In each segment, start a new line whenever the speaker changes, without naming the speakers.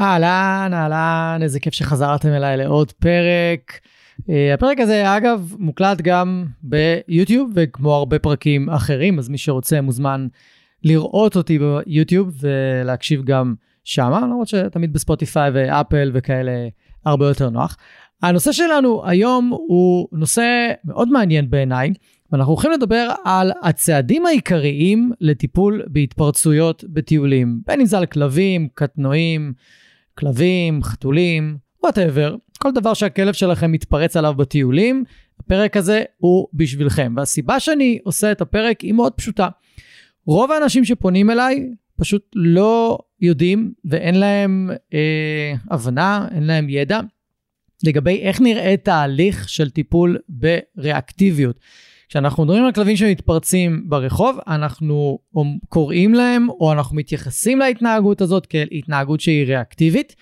אהלן, אהלן, איזה כיף שחזרתם אליי לעוד פרק. Uh, הפרק הזה, אגב, מוקלט גם ביוטיוב, וכמו הרבה פרקים אחרים, אז מי שרוצה מוזמן לראות אותי ביוטיוב ולהקשיב גם שמה, למרות שתמיד בספוטיפיי ואפל וכאלה הרבה יותר נוח. הנושא שלנו היום הוא נושא מאוד מעניין בעיניי, ואנחנו הולכים לדבר על הצעדים העיקריים לטיפול בהתפרצויות בטיולים, בין אם זה על כלבים, קטנועים, כלבים, חתולים, וואטאבר, כל דבר שהכלב שלכם מתפרץ עליו בטיולים, הפרק הזה הוא בשבילכם. והסיבה שאני עושה את הפרק היא מאוד פשוטה. רוב האנשים שפונים אליי פשוט לא יודעים ואין להם אה, הבנה, אין להם ידע לגבי איך נראה תהליך של טיפול בריאקטיביות. כשאנחנו מדברים על כלבים שמתפרצים ברחוב, אנחנו קוראים להם או אנחנו מתייחסים להתנהגות הזאת כאל התנהגות שהיא ריאקטיבית.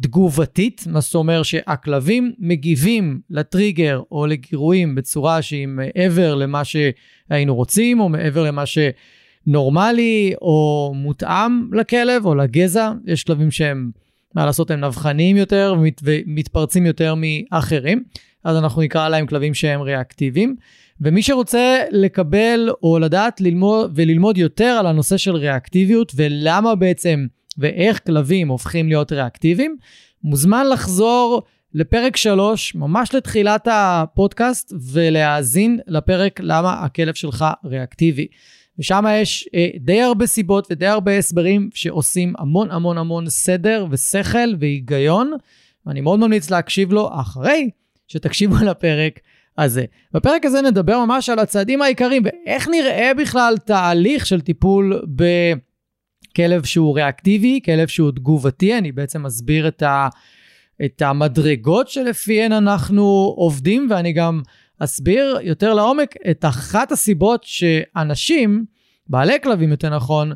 תגובתית, מה זאת אומרת שהכלבים מגיבים לטריגר או לגירויים בצורה שהיא מעבר למה שהיינו רוצים או מעבר למה שנורמלי או מותאם לכלב או לגזע. יש כלבים שהם, מה לעשות, הם נבחניים יותר ומת, ומתפרצים יותר מאחרים, אז אנחנו נקרא להם כלבים שהם ריאקטיביים. ומי שרוצה לקבל או לדעת ללמוד וללמוד יותר על הנושא של ריאקטיביות ולמה בעצם ואיך כלבים הופכים להיות ריאקטיביים, מוזמן לחזור לפרק 3, ממש לתחילת הפודקאסט, ולהאזין לפרק למה הכלב שלך ריאקטיבי. ושם יש אה, די הרבה סיבות ודי הרבה הסברים שעושים המון המון המון סדר ושכל והיגיון, ואני מאוד ממליץ להקשיב לו אחרי שתקשיבו לפרק הזה. בפרק הזה נדבר ממש על הצעדים העיקריים ואיך נראה בכלל תהליך של טיפול בכלב שהוא ריאקטיבי, כלב שהוא תגובתי, אני בעצם מסביר את, ה, את המדרגות שלפיהן אנחנו עובדים ואני גם אסביר יותר לעומק את אחת הסיבות שאנשים, בעלי כלבים יותר נכון,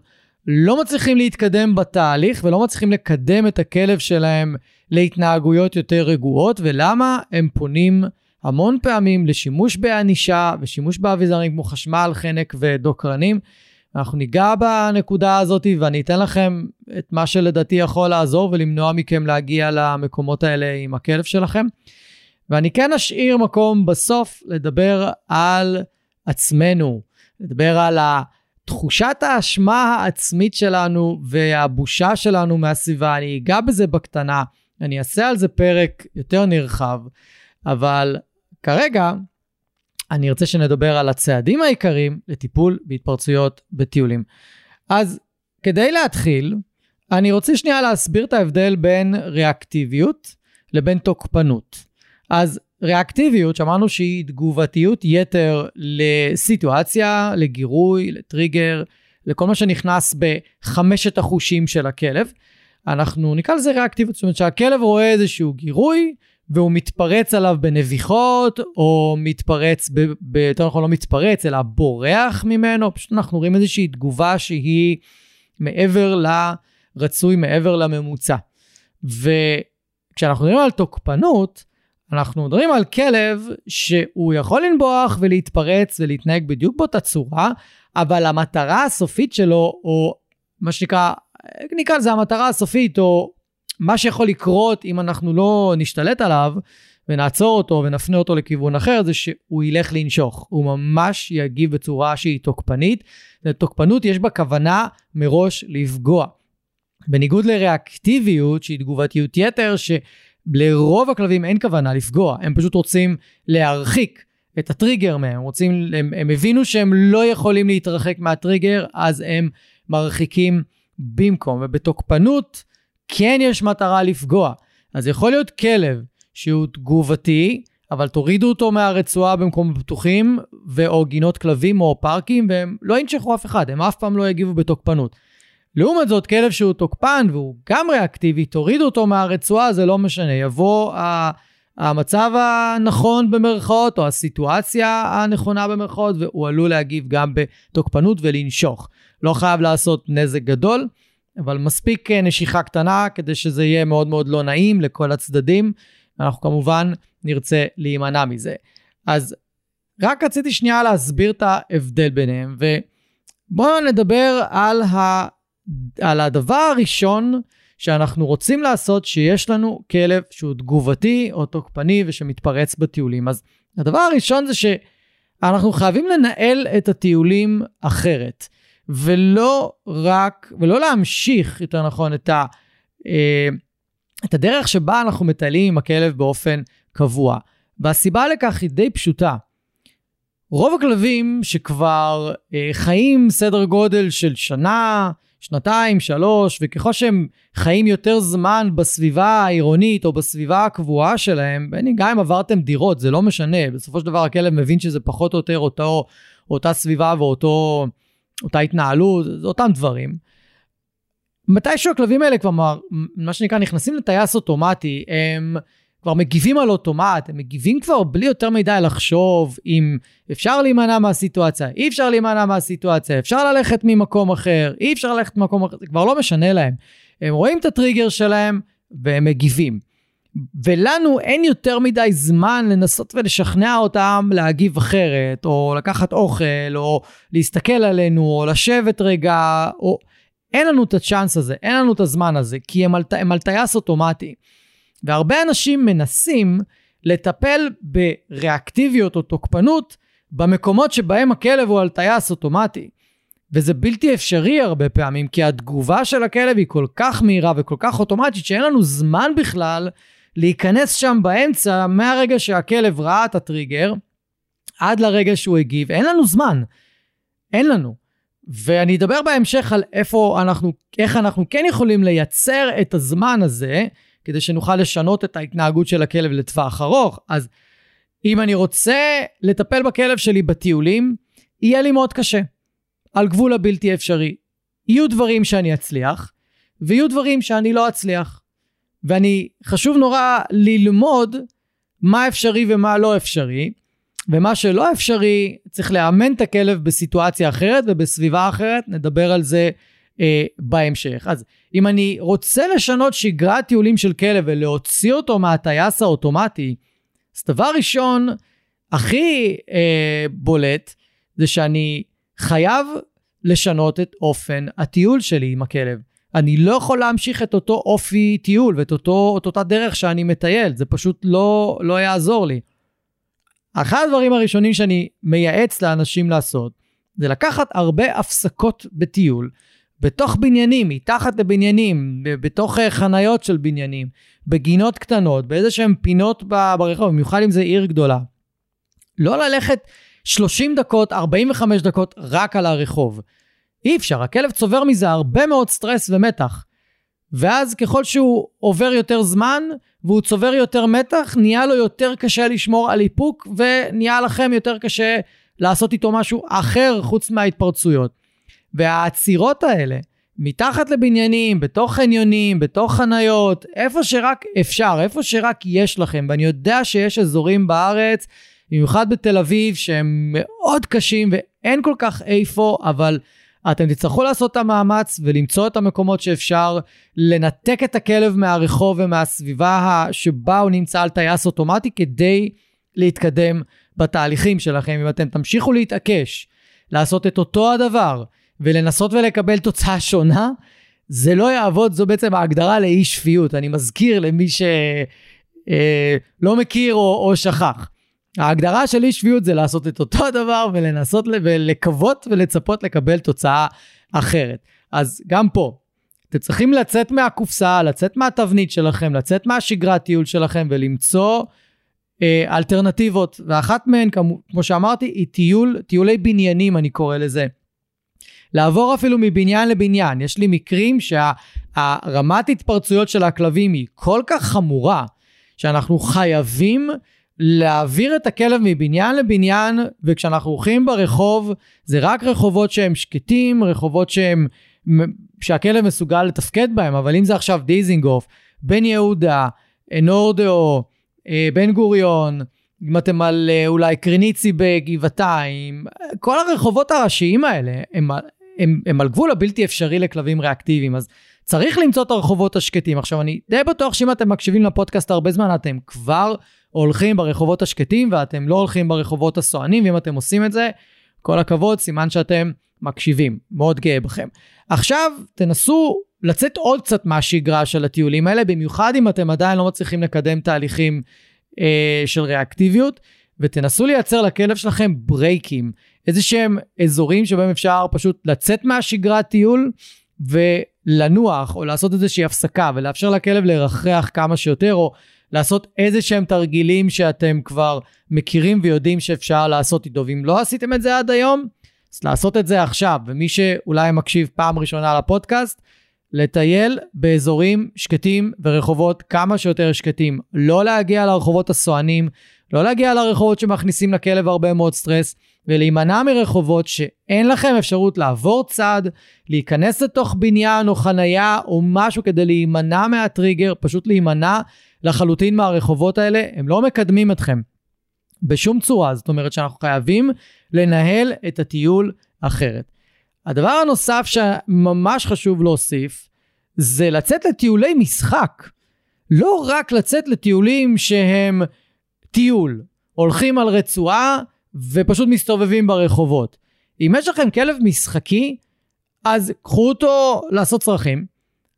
לא מצליחים להתקדם בתהליך ולא מצליחים לקדם את הכלב שלהם להתנהגויות יותר רגועות ולמה הם פונים המון פעמים לשימוש בענישה ושימוש באביזרים כמו חשמל, חנק ודוקרנים. אנחנו ניגע בנקודה הזאת ואני אתן לכם את מה שלדעתי יכול לעזור ולמנוע מכם להגיע למקומות האלה עם הכלב שלכם. ואני כן אשאיר מקום בסוף לדבר על עצמנו, לדבר על תחושת האשמה העצמית שלנו והבושה שלנו מהסביבה. אני אגע בזה בקטנה, אני אעשה על זה פרק יותר נרחב, אבל כרגע, אני ארצה שנדבר על הצעדים העיקריים לטיפול בהתפרצויות בטיולים. אז כדי להתחיל, אני רוצה שנייה להסביר את ההבדל בין ריאקטיביות לבין תוקפנות. אז ריאקטיביות, שאמרנו שהיא תגובתיות יתר לסיטואציה, לגירוי, לטריגר, לכל מה שנכנס בחמשת החושים של הכלב. אנחנו נקרא לזה ריאקטיביות, זאת אומרת שהכלב רואה איזשהו גירוי, והוא מתפרץ עליו בנביחות, או מתפרץ, יותר נכון לא מתפרץ, אלא בורח ממנו, פשוט אנחנו רואים איזושהי תגובה שהיא מעבר לרצוי, מעבר לממוצע. וכשאנחנו מדברים על תוקפנות, אנחנו מדברים על כלב שהוא יכול לנבוח ולהתפרץ ולהתנהג בדיוק באותה צורה, אבל המטרה הסופית שלו, או מה שנקרא, נקרא לזה המטרה הסופית, או מה שיכול לקרות אם אנחנו לא נשתלט עליו ונעצור אותו ונפנה אותו לכיוון אחר, זה שהוא ילך לנשוך. הוא ממש יגיב בצורה שהיא תוקפנית. לתוקפנות יש בה כוונה מראש לפגוע. בניגוד לריאקטיביות, שהיא תגובתיות יתר, שלרוב הכלבים אין כוונה לפגוע, הם פשוט רוצים להרחיק את הטריגר מהם, רוצים, הם, הם הבינו שהם לא יכולים להתרחק מהטריגר, אז הם מרחיקים במקום. ובתוקפנות, כן יש מטרה לפגוע. אז יכול להיות כלב שהוא תגובתי, אבל תורידו אותו מהרצועה במקומות פתוחים, ואו גינות כלבים או פארקים, והם לא ינשכו אף אחד, הם אף פעם לא יגיבו בתוקפנות. לעומת זאת, כלב שהוא תוקפן והוא גם ריאקטיבי, תורידו אותו מהרצועה, זה לא משנה. יבוא המצב הנכון במרכאות, או הסיטואציה הנכונה במרכאות, והוא עלול להגיב גם בתוקפנות ולנשוך. לא חייב לעשות נזק גדול, אבל מספיק אה, נשיכה קטנה כדי שזה יהיה מאוד מאוד לא נעים לכל הצדדים. אנחנו כמובן נרצה להימנע מזה. אז רק רציתי שנייה להסביר את ההבדל ביניהם, ובואו נדבר על, ה... על הדבר הראשון שאנחנו רוצים לעשות שיש לנו כלב שהוא תגובתי או תוקפני ושמתפרץ בטיולים. אז הדבר הראשון זה שאנחנו חייבים לנהל את הטיולים אחרת, ולא רק, ולא להמשיך, יותר נכון, את, ה, אה, את הדרך שבה אנחנו מטיילים עם הכלב באופן קבוע. והסיבה לכך היא די פשוטה. רוב הכלבים שכבר אה, חיים סדר גודל של שנה, שנתיים, שלוש, וככל שהם חיים יותר זמן בסביבה העירונית או בסביבה הקבועה שלהם, גם אם עברתם דירות, זה לא משנה, בסופו של דבר הכלב מבין שזה פחות או יותר אותו, אותה סביבה ואותה התנהלות, אותם דברים. מתישהו הכלבים האלה כבר, מה שנקרא, נכנסים לטייס אוטומטי, הם... כבר מגיבים על אוטומט, הם מגיבים כבר בלי יותר מדי לחשוב אם אפשר להימנע מהסיטואציה, אי אפשר להימנע מהסיטואציה, אפשר ללכת ממקום אחר, אי אפשר ללכת ממקום אחר, זה כבר לא משנה להם. הם רואים את הטריגר שלהם והם מגיבים. ולנו אין יותר מדי זמן לנסות ולשכנע אותם להגיב אחרת, או לקחת אוכל, או להסתכל עלינו, או לשבת רגע, או... אין לנו את הצ'אנס הזה, אין לנו את הזמן הזה, כי הם על, הם על טייס אוטומטי. והרבה אנשים מנסים לטפל בריאקטיביות או תוקפנות במקומות שבהם הכלב הוא על טייס אוטומטי. וזה בלתי אפשרי הרבה פעמים, כי התגובה של הכלב היא כל כך מהירה וכל כך אוטומטית, שאין לנו זמן בכלל להיכנס שם באמצע, מהרגע שהכלב ראה את הטריגר, עד לרגע שהוא הגיב, אין לנו זמן. אין לנו. ואני אדבר בהמשך על איפה אנחנו, איך אנחנו כן יכולים לייצר את הזמן הזה, כדי שנוכל לשנות את ההתנהגות של הכלב לטווח ארוך. אז אם אני רוצה לטפל בכלב שלי בטיולים, יהיה לי מאוד קשה. על גבול הבלתי אפשרי. יהיו דברים שאני אצליח, ויהיו דברים שאני לא אצליח. ואני, חשוב נורא ללמוד מה אפשרי ומה לא אפשרי, ומה שלא אפשרי, צריך לאמן את הכלב בסיטואציה אחרת ובסביבה אחרת, נדבר על זה אה, בהמשך. אז אם אני רוצה לשנות שגרת טיולים של כלב ולהוציא אותו מהטייס האוטומטי, אז דבר ראשון, הכי אה, בולט, זה שאני חייב לשנות את אופן הטיול שלי עם הכלב. אני לא יכול להמשיך את אותו אופי טיול ואת אותו, את אותה דרך שאני מטייל, זה פשוט לא, לא יעזור לי. אחד הדברים הראשונים שאני מייעץ לאנשים לעשות, זה לקחת הרבה הפסקות בטיול בתוך בניינים, מתחת לבניינים, בתוך אה, חניות של בניינים, בגינות קטנות, באיזה שהן פינות ברחוב, במיוחד אם זה עיר גדולה. לא ללכת 30 דקות, 45 דקות רק על הרחוב. אי אפשר, הכלב צובר מזה הרבה מאוד סטרס ומתח. ואז ככל שהוא עובר יותר זמן והוא צובר יותר מתח, נהיה לו יותר קשה לשמור על איפוק ונהיה לכם יותר קשה לעשות איתו משהו אחר חוץ מההתפרצויות. והעצירות האלה, מתחת לבניינים, בתוך חניונים, בתוך חניות, איפה שרק אפשר, איפה שרק יש לכם, ואני יודע שיש אזורים בארץ, במיוחד בתל אביב, שהם מאוד קשים ואין כל כך איפה, אבל אתם תצטרכו לעשות את המאמץ ולמצוא את המקומות שאפשר, לנתק את הכלב מהרחוב ומהסביבה שבה הוא נמצא על טייס אוטומטי כדי להתקדם בתהליכים שלכם. אם אתם תמשיכו להתעקש לעשות את אותו הדבר, ולנסות ולקבל תוצאה שונה, זה לא יעבוד, זו בעצם ההגדרה לאי שפיות. אני מזכיר למי שלא אה, מכיר או, או שכח. ההגדרה של אי שפיות זה לעשות את אותו הדבר ולנסות ולקוות ולצפות לקבל תוצאה אחרת. אז גם פה, אתם צריכים לצאת מהקופסה, לצאת מהתבנית שלכם, לצאת מהשגרת טיול שלכם ולמצוא אה, אלטרנטיבות. ואחת מהן, כמו, כמו שאמרתי, היא טיול, טיולי בניינים, אני קורא לזה. לעבור אפילו מבניין לבניין. יש לי מקרים שהרמת התפרצויות של הכלבים היא כל כך חמורה, שאנחנו חייבים להעביר את הכלב מבניין לבניין, וכשאנחנו הולכים ברחוב, זה רק רחובות שהם שקטים, רחובות שהם, שהכלב מסוגל לתפקד בהם, אבל אם זה עכשיו דיזינגוף, בן יהודה, נורדאו, אה, בן גוריון, אם אתם על אה, אולי קריניצי בגבעתיים, כל הרחובות הראשיים האלה הם, הם, הם על גבול הבלתי אפשרי לכלבים ריאקטיביים, אז צריך למצוא את הרחובות השקטים. עכשיו, אני די בטוח שאם אתם מקשיבים לפודקאסט הרבה זמן, אתם כבר הולכים ברחובות השקטים ואתם לא הולכים ברחובות הסוענים, ואם אתם עושים את זה, כל הכבוד, סימן שאתם מקשיבים. מאוד גאה בכם. עכשיו, תנסו לצאת עוד קצת מהשגרה של הטיולים האלה, במיוחד אם אתם עדיין לא מצליחים לקדם תהליכים אה, של ריאקטיביות, ותנסו לייצר לכלב שלכם ברייקים, איזה שהם אזורים שבהם אפשר פשוט לצאת מהשגרת טיול ולנוח, או לעשות איזושהי הפסקה, ולאפשר לכלב לרחח כמה שיותר, או לעשות איזה שהם תרגילים שאתם כבר מכירים ויודעים שאפשר לעשות איתו. ואם לא עשיתם את זה עד היום, אז לעשות את זה עכשיו. ומי שאולי מקשיב פעם ראשונה לפודקאסט, לטייל באזורים שקטים ורחובות כמה שיותר שקטים. לא להגיע לרחובות הסוענים, לא להגיע לרחובות שמכניסים לכלב הרבה מאוד סטרס, ולהימנע מרחובות שאין לכם אפשרות לעבור צד, להיכנס לתוך בניין או חנייה או משהו כדי להימנע מהטריגר, פשוט להימנע לחלוטין מהרחובות האלה, הם לא מקדמים אתכם בשום צורה. זאת אומרת שאנחנו חייבים לנהל את הטיול אחרת. הדבר הנוסף שממש חשוב להוסיף, זה לצאת לטיולי משחק. לא רק לצאת לטיולים שהם טיול, הולכים על רצועה ופשוט מסתובבים ברחובות. אם יש לכם כלב משחקי, אז קחו אותו לעשות צרכים,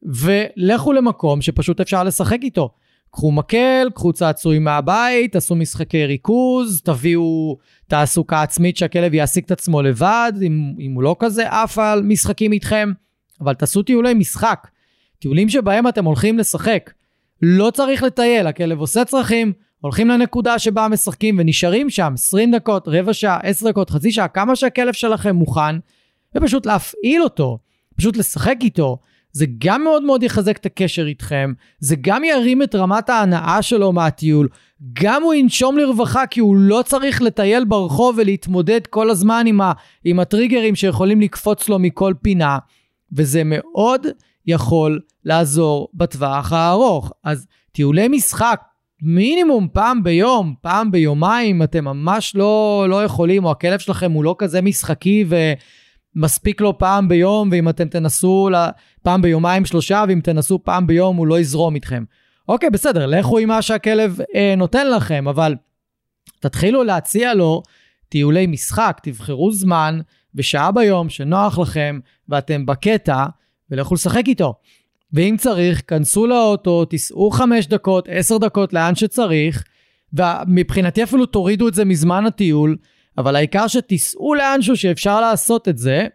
ולכו למקום שפשוט אפשר לשחק איתו. קחו מקל, קחו צעצועים מהבית, תעשו משחקי ריכוז, תביאו תעסוקה עצמית שהכלב יעסיק את עצמו לבד, אם, אם הוא לא כזה עף על משחקים איתכם, אבל תעשו טיולי משחק, טיולים שבהם אתם הולכים לשחק. לא צריך לטייל, הכלב עושה צרכים, הולכים לנקודה שבה משחקים ונשארים שם 20 דקות, רבע שעה, 10 דקות, חצי שעה, כמה שהכלב שלכם מוכן, ופשוט להפעיל אותו, פשוט לשחק איתו, זה גם מאוד מאוד יחזק את הקשר איתכם, זה גם ירים את רמת ההנאה שלו מהטיול, גם הוא ינשום לרווחה כי הוא לא צריך לטייל ברחוב ולהתמודד כל הזמן עם, ה, עם הטריגרים שיכולים לקפוץ לו מכל פינה, וזה מאוד יכול לעזור בטווח הארוך. אז טיולי משחק, מינימום פעם ביום, פעם ביומיים, אתם ממש לא, לא יכולים, או הכלב שלכם הוא לא כזה משחקי ו... מספיק לו פעם ביום, ואם אתם תנסו פעם ביומיים שלושה, ואם תנסו פעם ביום הוא לא יזרום איתכם. אוקיי, בסדר, לכו עם מה שהכלב אה, נותן לכם, אבל תתחילו להציע לו טיולי משחק, תבחרו זמן ושעה ביום שנוח לכם ואתם בקטע, ולכו לשחק איתו. ואם צריך, כנסו לאוטו, תיסעו חמש דקות, עשר דקות לאן שצריך, ומבחינתי אפילו תורידו את זה מזמן הטיול, אבל העיקר שתיסעו לאנשהו שאפשר לעשות את זה,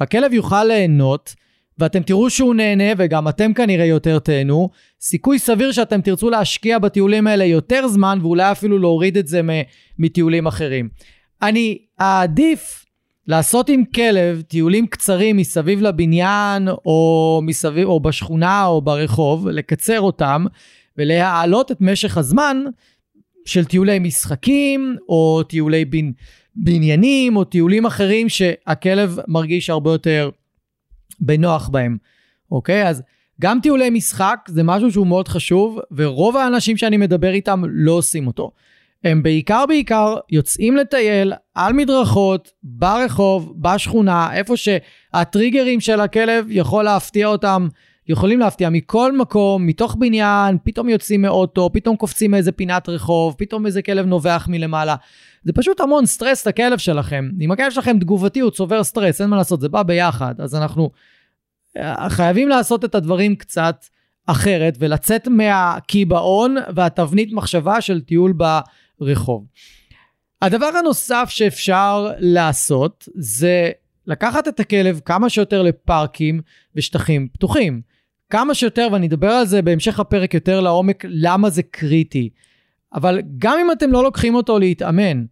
הכלב יוכל ליהנות, ואתם תראו שהוא נהנה וגם אתם כנראה יותר תהנו, סיכוי סביר שאתם תרצו להשקיע בטיולים האלה יותר זמן ואולי אפילו להוריד את זה מטיולים אחרים. אני אעדיף לעשות עם כלב טיולים קצרים מסביב לבניין או מסביב או בשכונה או ברחוב, לקצר אותם ולהעלות את משך הזמן של טיולי משחקים, או טיולי בנ... בניינים, או טיולים אחרים שהכלב מרגיש הרבה יותר בנוח בהם, אוקיי? אז גם טיולי משחק זה משהו שהוא מאוד חשוב, ורוב האנשים שאני מדבר איתם לא עושים אותו. הם בעיקר בעיקר יוצאים לטייל על מדרכות, ברחוב, בשכונה, איפה שהטריגרים של הכלב יכול להפתיע אותם יכולים להפתיע מכל מקום, מתוך בניין, פתאום יוצאים מאוטו, פתאום קופצים מאיזה פינת רחוב, פתאום איזה כלב נובח מלמעלה. זה פשוט המון סטרס לכלב שלכם. אם הכלב שלכם תגובתי, הוא צובר סטרס, אין מה לעשות, זה בא ביחד. אז אנחנו אה, חייבים לעשות את הדברים קצת אחרת ולצאת מהקיבעון והתבנית מחשבה של טיול ברחוב. הדבר הנוסף שאפשר לעשות זה לקחת את הכלב כמה שיותר לפארקים ושטחים פתוחים. כמה שיותר, ואני אדבר על זה בהמשך הפרק יותר לעומק, למה זה קריטי. אבל גם אם אתם לא לוקחים אותו להתאמן,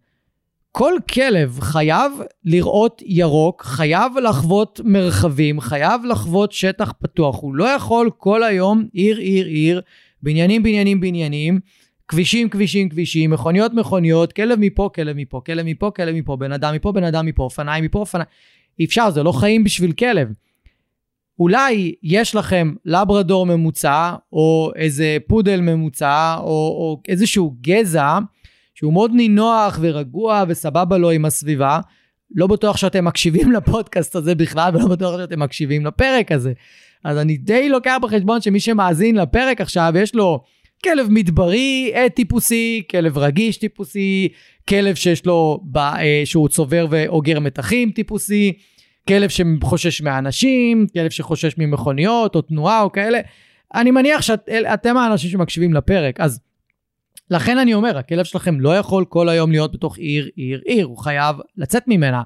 כל כלב חייב לראות ירוק, חייב לחוות מרחבים, חייב לחוות שטח פתוח. הוא לא יכול כל היום עיר, עיר, עיר, בניינים, בניינים, בניינים, כבישים, כבישים, כבישים, מכוניות, מכוניות, כלב מפה, כלב מפה, כלב מפה, כלב מפה, בן אדם מפה, בן אדם מפה, אופניים מפה, אופניים. אי אפשר, זה לא חיים בשביל כלב. אולי יש לכם לברדור ממוצע, או איזה פודל ממוצע, או, או איזשהו גזע, שהוא מאוד נינוח ורגוע וסבבה לו עם הסביבה. לא בטוח שאתם מקשיבים לפודקאסט הזה בכלל, ולא בטוח שאתם מקשיבים לפרק הזה. אז אני די לוקח בחשבון שמי שמאזין לפרק עכשיו, יש לו כלב מדברי אה, טיפוסי, כלב רגיש טיפוסי, כלב שיש לו, אה, שהוא צובר ואוגר מתחים טיפוסי, כלב שחושש מאנשים, כלב שחושש ממכוניות או תנועה או כאלה. אני מניח שאתם האנשים שמקשיבים לפרק, אז לכן אני אומר, הכלב שלכם לא יכול כל היום להיות בתוך עיר, עיר, עיר, הוא חייב לצאת ממנה.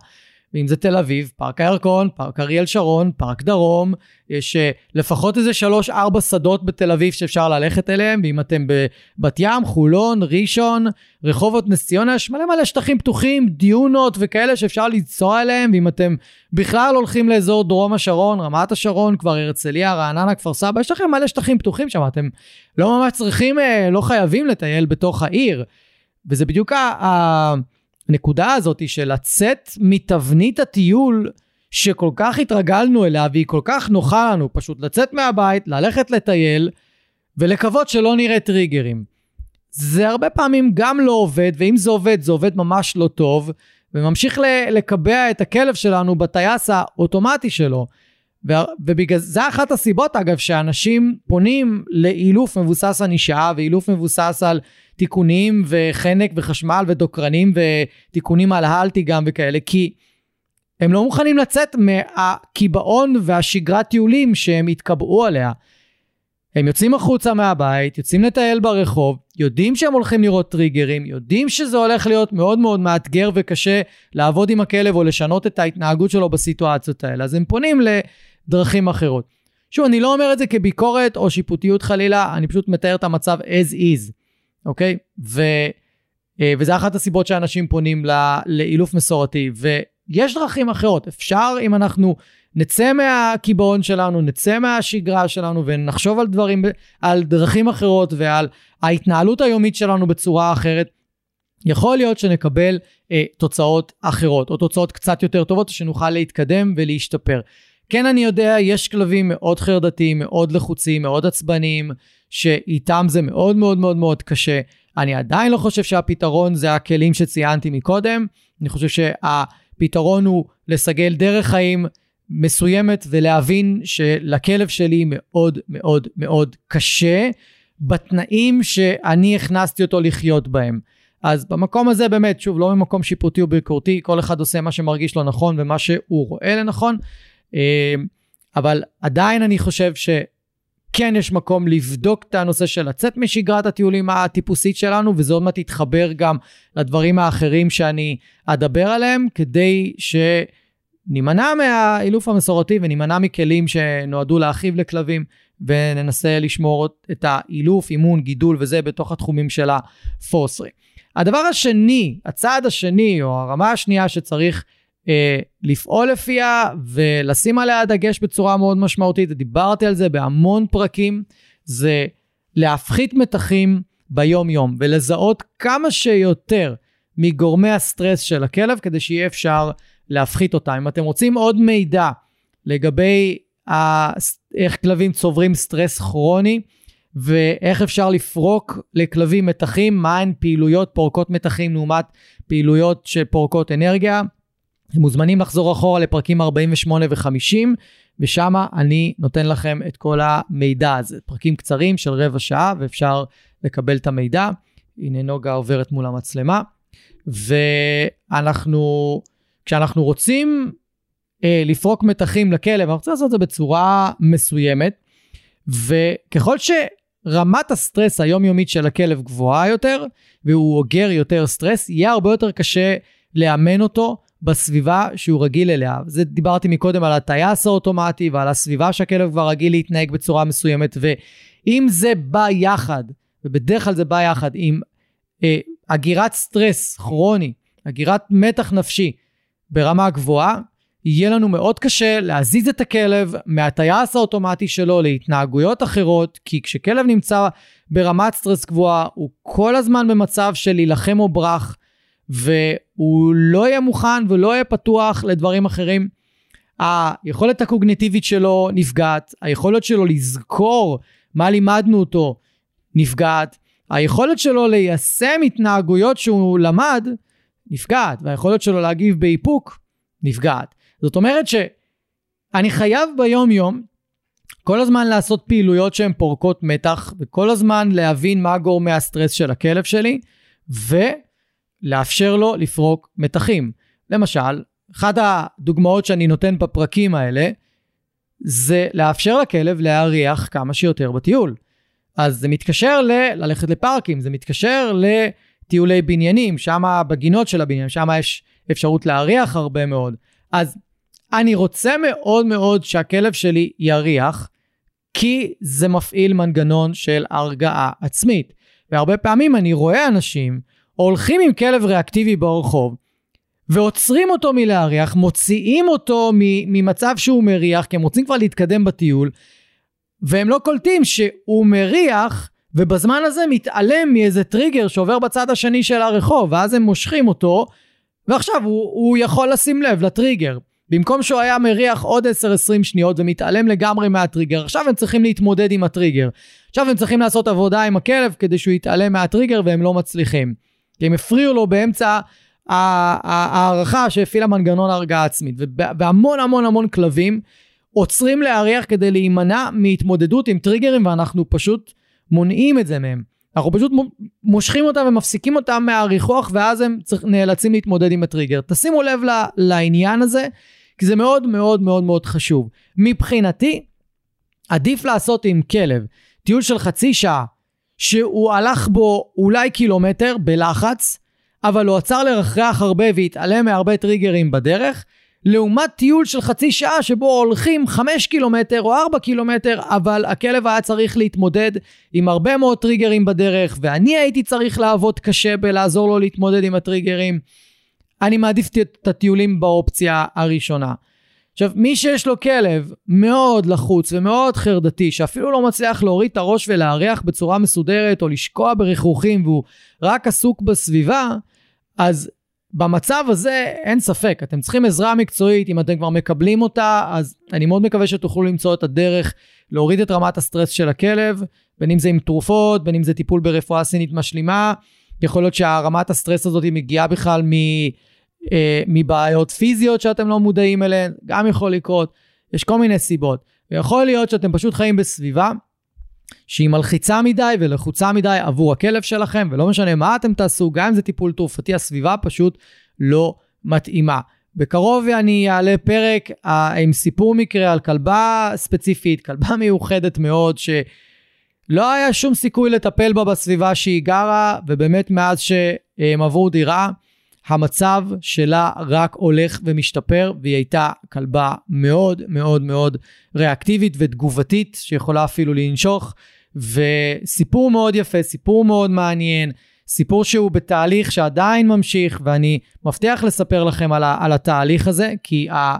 ואם זה תל אביב, פארק הירקון, פארק אריאל שרון, פארק דרום, יש uh, לפחות איזה שלוש-ארבע שדות בתל אביב שאפשר ללכת אליהם, ואם אתם בבת ים, חולון, ראשון, רחובות, נס ציונה, יש מלא מלא שטחים פתוחים, דיונות וכאלה שאפשר לנסוע אליהם, ואם אתם בכלל הולכים לאזור דרום השרון, רמת השרון, כבר הרצליה, רעננה, כפר סבא, יש לכם מלא שטחים פתוחים שם, אתם לא ממש צריכים, uh, לא חייבים לטייל בתוך העיר. וזה בדיוק ה... הנקודה הזאת של לצאת מתבנית הטיול שכל כך התרגלנו אליה והיא כל כך נוחה לנו, פשוט לצאת מהבית, ללכת לטייל ולקוות שלא נראה טריגרים. זה הרבה פעמים גם לא עובד, ואם זה עובד, זה עובד ממש לא טוב, וממשיך לקבע את הכלב שלנו בטייס האוטומטי שלו. ובגלל זה אחת הסיבות אגב שאנשים פונים לאילוף מבוסס ענישה ואילוף מבוסס על תיקונים וחנק וחשמל ודוקרנים ותיקונים על האלטי גם וכאלה, כי הם לא מוכנים לצאת מהקיבעון והשגרת טיולים שהם התקבעו עליה. הם יוצאים החוצה מהבית, יוצאים לטייל ברחוב, יודעים שהם הולכים לראות טריגרים, יודעים שזה הולך להיות מאוד מאוד מאתגר וקשה לעבוד עם הכלב או לשנות את ההתנהגות שלו בסיטואציות האלה, אז הם פונים לדרכים אחרות. שוב, אני לא אומר את זה כביקורת או שיפוטיות חלילה, אני פשוט מתאר את המצב as is. אוקיי? ו, אה, וזה אחת הסיבות שאנשים פונים לאילוף מסורתי. ויש דרכים אחרות. אפשר, אם אנחנו נצא מהקיבעון שלנו, נצא מהשגרה שלנו ונחשוב על דברים, על דרכים אחרות ועל ההתנהלות היומית שלנו בצורה אחרת, יכול להיות שנקבל אה, תוצאות אחרות, או תוצאות קצת יותר טובות, שנוכל להתקדם ולהשתפר. כן, אני יודע, יש כלבים מאוד חרדתיים, מאוד לחוצים, מאוד עצבניים, שאיתם זה מאוד מאוד מאוד מאוד קשה. אני עדיין לא חושב שהפתרון זה הכלים שציינתי מקודם, אני חושב שהפתרון הוא לסגל דרך חיים מסוימת ולהבין שלכלב שלי מאוד מאוד מאוד קשה בתנאים שאני הכנסתי אותו לחיות בהם. אז במקום הזה באמת, שוב, לא ממקום שיפוטי או ביקורתי, כל אחד עושה מה שמרגיש לו נכון ומה שהוא רואה לנכון, אה, אבל עדיין אני חושב ש... כן יש מקום לבדוק את הנושא של לצאת משגרת הטיולים הטיפוסית שלנו, וזה עוד מעט יתחבר גם לדברים האחרים שאני אדבר עליהם, כדי שנימנע מהאילוף המסורתי ונימנע מכלים שנועדו להרחיב לכלבים, וננסה לשמור את האילוף, אימון, גידול וזה בתוך התחומים של הפורסרי. הדבר השני, הצעד השני, או הרמה השנייה שצריך אה, לפעול לפיה ולשים עליה דגש בצורה מאוד משמעותית, ודיברתי על זה בהמון פרקים, זה להפחית מתחים ביום-יום ולזהות כמה שיותר מגורמי הסטרס של הכלב כדי שיהיה אפשר להפחית אותם. אם אתם רוצים עוד מידע לגבי ה... איך כלבים צוברים סטרס כרוני, ואיך אפשר לפרוק לכלבים מתחים, מהן פעילויות פורקות מתחים לעומת פעילויות שפורקות אנרגיה, אתם מוזמנים לחזור אחורה לפרקים 48 ו-50, ושם אני נותן לכם את כל המידע הזה. פרקים קצרים של רבע שעה, ואפשר לקבל את המידע. הנה נוגה עוברת מול המצלמה. ואנחנו, כשאנחנו רוצים אה, לפרוק מתחים לכלב, אנחנו רוצים לעשות את זה בצורה מסוימת, וככל שרמת הסטרס היומיומית של הכלב גבוהה יותר, והוא אוגר יותר סטרס, יהיה הרבה יותר קשה לאמן אותו בסביבה שהוא רגיל אליה. זה דיברתי מקודם על הטייס האוטומטי ועל הסביבה שהכלב כבר רגיל להתנהג בצורה מסוימת, ואם זה בא יחד, ובדרך כלל זה בא יחד עם אה, אגירת סטרס כרוני, אגירת מתח נפשי ברמה גבוהה, יהיה לנו מאוד קשה להזיז את הכלב מהטייס האוטומטי שלו להתנהגויות אחרות, כי כשכלב נמצא ברמת סטרס גבוהה, הוא כל הזמן במצב של להילחם או ברח, והוא לא יהיה מוכן ולא יהיה פתוח לדברים אחרים. היכולת הקוגניטיבית שלו נפגעת, היכולת שלו לזכור מה לימדנו אותו נפגעת, היכולת שלו ליישם התנהגויות שהוא למד נפגעת, והיכולת שלו להגיב באיפוק נפגעת. זאת אומרת שאני חייב ביום יום כל הזמן לעשות פעילויות שהן פורקות מתח, וכל הזמן להבין מה גורמי הסטרס של הכלב שלי, ולאפשר לו לפרוק מתחים. למשל, אחת הדוגמאות שאני נותן בפרקים האלה, זה לאפשר לכלב להריח כמה שיותר בטיול. אז זה מתקשר ל- ללכת לפארקים, זה מתקשר לטיולי בניינים, שם בגינות של הבניין, שם יש אפשרות להריח הרבה מאוד. אז אני רוצה מאוד מאוד שהכלב שלי יריח, כי זה מפעיל מנגנון של הרגעה עצמית. והרבה פעמים אני רואה אנשים הולכים עם כלב ריאקטיבי ברחוב, ועוצרים אותו מלהריח, מוציאים אותו ממצב שהוא מריח, כי הם רוצים כבר להתקדם בטיול, והם לא קולטים שהוא מריח, ובזמן הזה מתעלם מאיזה טריגר שעובר בצד השני של הרחוב, ואז הם מושכים אותו, ועכשיו הוא, הוא יכול לשים לב לטריגר. במקום שהוא היה מריח עוד 10-20 שניות ומתעלם לגמרי מהטריגר, עכשיו הם צריכים להתמודד עם הטריגר. עכשיו הם צריכים לעשות עבודה עם הכלב כדי שהוא יתעלם מהטריגר והם לא מצליחים. כי הם הפריעו לו באמצע ההערכה שהפעילה מנגנון הרגעה עצמית. והמון המון המון כלבים עוצרים להריח כדי להימנע מהתמודדות עם טריגרים ואנחנו פשוט מונעים את זה מהם. אנחנו פשוט מושכים אותם ומפסיקים אותם מהריחוח ואז הם צריך, נאלצים להתמודד עם הטריגר. תשימו לב לעניין הזה, כי זה מאוד מאוד מאוד מאוד חשוב. מבחינתי, עדיף לעשות עם כלב טיול של חצי שעה, שהוא הלך בו אולי קילומטר בלחץ, אבל הוא עצר לרחרח הרבה והתעלם מהרבה טריגרים בדרך, לעומת טיול של חצי שעה שבו הולכים 5 קילומטר או 4 קילומטר, אבל הכלב היה צריך להתמודד עם הרבה מאוד טריגרים בדרך, ואני הייתי צריך לעבוד קשה בלעזור לו להתמודד עם הטריגרים. אני מעדיף את הטיולים באופציה הראשונה. עכשיו, מי שיש לו כלב מאוד לחוץ ומאוד חרדתי, שאפילו לא מצליח להוריד את הראש ולהריח בצורה מסודרת, או לשקוע ברכרוכים והוא רק עסוק בסביבה, אז במצב הזה אין ספק, אתם צריכים עזרה מקצועית, אם אתם כבר מקבלים אותה, אז אני מאוד מקווה שתוכלו למצוא את הדרך להוריד את רמת הסטרס של הכלב, בין אם זה עם תרופות, בין אם זה טיפול ברפואה סינית משלימה, יכול להיות שהרמת הסטרס הזאת מגיעה בכלל אה, מבעיות פיזיות שאתם לא מודעים אליהן, גם יכול לקרות, יש כל מיני סיבות. ויכול להיות שאתם פשוט חיים בסביבה שהיא מלחיצה מדי ולחוצה מדי עבור הכלב שלכם, ולא משנה מה אתם תעשו, גם אם זה טיפול תרופתי, הסביבה פשוט לא מתאימה. בקרוב אני אעלה פרק uh, עם סיפור מקרה על כלבה ספציפית, כלבה מיוחדת מאוד, שלא היה שום סיכוי לטפל בה בסביבה שהיא גרה, ובאמת מאז שהם עברו דירה, המצב שלה רק הולך ומשתפר, והיא הייתה כלבה מאוד מאוד מאוד ריאקטיבית ותגובתית, שיכולה אפילו לנשוך, וסיפור מאוד יפה, סיפור מאוד מעניין, סיפור שהוא בתהליך שעדיין ממשיך, ואני מבטיח לספר לכם על, ה- על התהליך הזה, כי ה-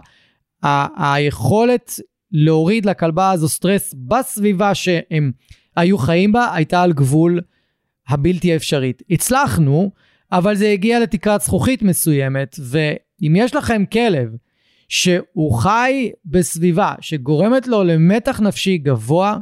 ה- היכולת להוריד לכלבה הזו סטרס בסביבה שהם היו חיים בה, הייתה על גבול הבלתי אפשרית. הצלחנו, אבל זה הגיע לתקרת זכוכית מסוימת, ואם יש לכם כלב שהוא חי בסביבה שגורמת לו למתח נפשי גבוה,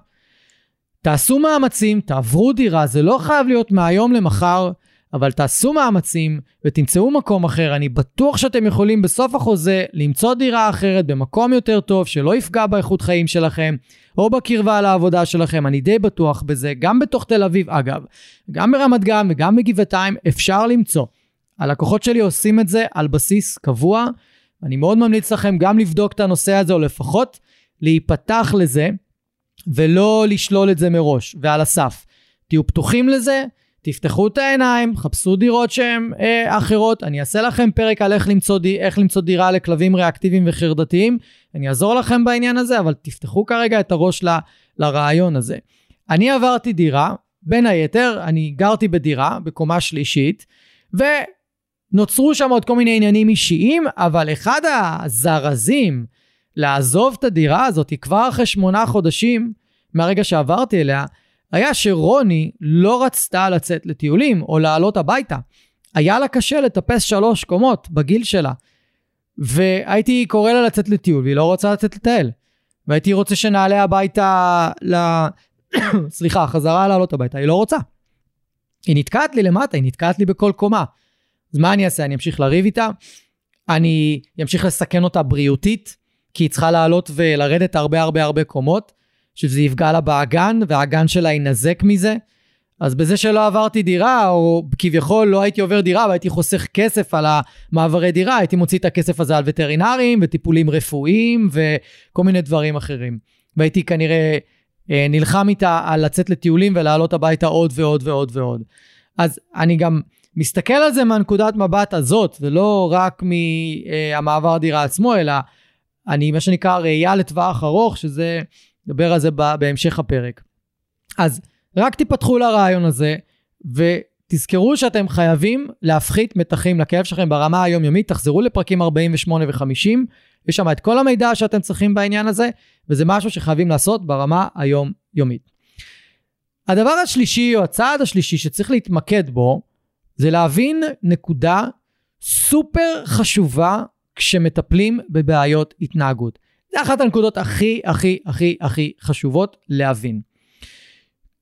תעשו מאמצים, תעברו דירה, זה לא חייב להיות מהיום למחר, אבל תעשו מאמצים ותמצאו מקום אחר. אני בטוח שאתם יכולים בסוף החוזה למצוא דירה אחרת במקום יותר טוב, שלא יפגע באיכות חיים שלכם, או בקרבה לעבודה שלכם, אני די בטוח בזה. גם בתוך תל אביב, אגב, גם ברמת גן וגם בגבעתיים אפשר למצוא. הלקוחות שלי עושים את זה על בסיס קבוע. אני מאוד ממליץ לכם גם לבדוק את הנושא הזה, או לפחות להיפתח לזה, ולא לשלול את זה מראש ועל הסף. תהיו פתוחים לזה, תפתחו את העיניים, חפשו דירות שהן אה, אחרות, אני אעשה לכם פרק על איך למצוא, איך למצוא דירה לכלבים ריאקטיביים וחרדתיים, אני אעזור לכם בעניין הזה, אבל תפתחו כרגע את הראש ל, לרעיון הזה. אני עברתי דירה, בין היתר, אני גרתי בדירה בקומה שלישית, ונוצרו שם עוד כל מיני עניינים אישיים, אבל אחד הזרזים לעזוב את הדירה הזאת כבר אחרי שמונה חודשים מהרגע שעברתי אליה, היה שרוני לא רצתה לצאת לטיולים או לעלות הביתה. היה לה קשה לטפס שלוש קומות בגיל שלה. והייתי קורא לה לצאת לטיול, והיא לא רוצה לצאת לטייל. והייתי רוצה שנעלה הביתה ל... סליחה, חזרה לעלות הביתה, היא לא רוצה. היא נתקעת לי למטה, היא נתקעת לי בכל קומה. אז מה אני אעשה? אני אמשיך לריב איתה? אני אמשיך לסכן אותה בריאותית, כי היא צריכה לעלות ולרדת הרבה הרבה הרבה קומות, שזה יפגע לה באגן, והאגן שלה יינזק מזה. אז בזה שלא עברתי דירה, או כביכול לא הייתי עובר דירה והייתי חוסך כסף על המעברי דירה, הייתי מוציא את הכסף הזה על וטרינרים וטיפולים רפואיים וכל מיני דברים אחרים. והייתי כנראה אה, נלחם איתה על לצאת לטיולים ולעלות הביתה עוד ועוד ועוד ועוד. אז אני גם מסתכל על זה מהנקודת מבט הזאת, ולא רק מהמעבר דירה עצמו, אלא אני, מה שנקרא, ראייה לטווח ארוך, שזה, נדבר על זה בהמשך הפרק. אז רק תיפתחו לרעיון הזה, ותזכרו שאתם חייבים להפחית מתחים לכאב שלכם ברמה היומיומית, תחזרו לפרקים 48 ו-50, יש שם את כל המידע שאתם צריכים בעניין הזה, וזה משהו שחייבים לעשות ברמה היומיומית. הדבר השלישי, או הצעד השלישי שצריך להתמקד בו, זה להבין נקודה סופר חשובה כשמטפלים בבעיות התנהגות. זה אחת הנקודות הכי הכי הכי הכי חשובות להבין.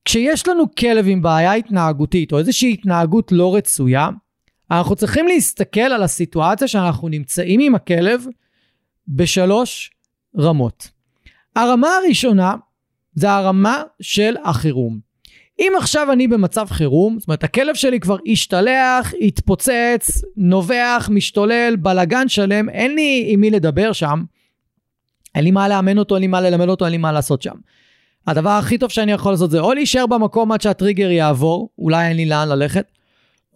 כשיש לנו כלב עם בעיה התנהגותית או איזושהי התנהגות לא רצויה, אנחנו צריכים להסתכל על הסיטואציה שאנחנו נמצאים עם הכלב בשלוש רמות. הרמה הראשונה זה הרמה של החירום. אם עכשיו אני במצב חירום, זאת אומרת הכלב שלי כבר השתלח, התפוצץ, נובח, משתולל, בלגן שלם, אין לי עם מי לדבר שם, אין לי מה לאמן אותו, אין לי מה ללמד אותו, אין לי מה לעשות שם. הדבר הכי טוב שאני יכול לעשות זה או להישאר במקום עד שהטריגר יעבור, אולי אין לי לאן ללכת,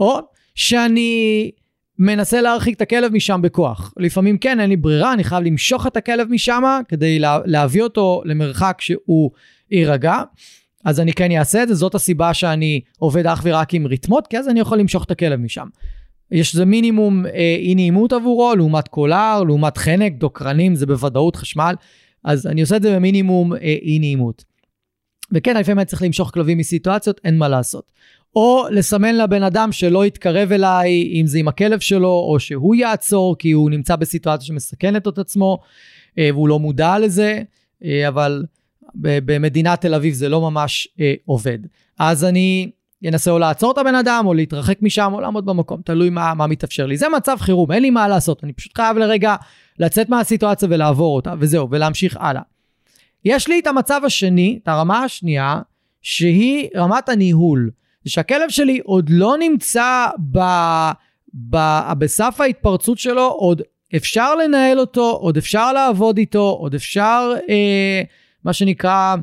או שאני מנסה להרחיק את הכלב משם בכוח. לפעמים כן, אין לי ברירה, אני חייב למשוך את הכלב משם כדי לה, להביא אותו למרחק שהוא יירגע. אז אני כן אעשה את זה, זאת הסיבה שאני עובד אך ורק עם ריתמות, כי אז אני יכול למשוך את הכלב משם. יש איזה מינימום אה, אי נעימות עבורו, לעומת קולר, לעומת חנק, דוקרנים, זה בוודאות חשמל, אז אני עושה את זה במינימום אה, אי נעימות. וכן, לפעמים אני צריך למשוך כלבים מסיטואציות, אין מה לעשות. או לסמן לבן אדם שלא יתקרב אליי, אם זה עם הכלב שלו, או שהוא יעצור, כי הוא נמצא בסיטואציה שמסכנת את עצמו, אה, והוא לא מודע לזה, אה, אבל במדינת תל אביב זה לא ממש אה, עובד. אז אני אנסה או לעצור את הבן אדם, או להתרחק משם, או לעמוד במקום, תלוי מה, מה מתאפשר לי. זה מצב חירום, אין לי מה לעשות, אני פשוט חייב לרגע לצאת מהסיטואציה ולעבור אותה, וזהו, ולהמשיך הלאה. יש לי את המצב השני, את הרמה השנייה, שהיא רמת הניהול. זה שהכלב שלי עוד לא נמצא ב, ב, בסף ההתפרצות שלו, עוד אפשר לנהל אותו, עוד אפשר לעבוד איתו, עוד אפשר, אה, מה שנקרא,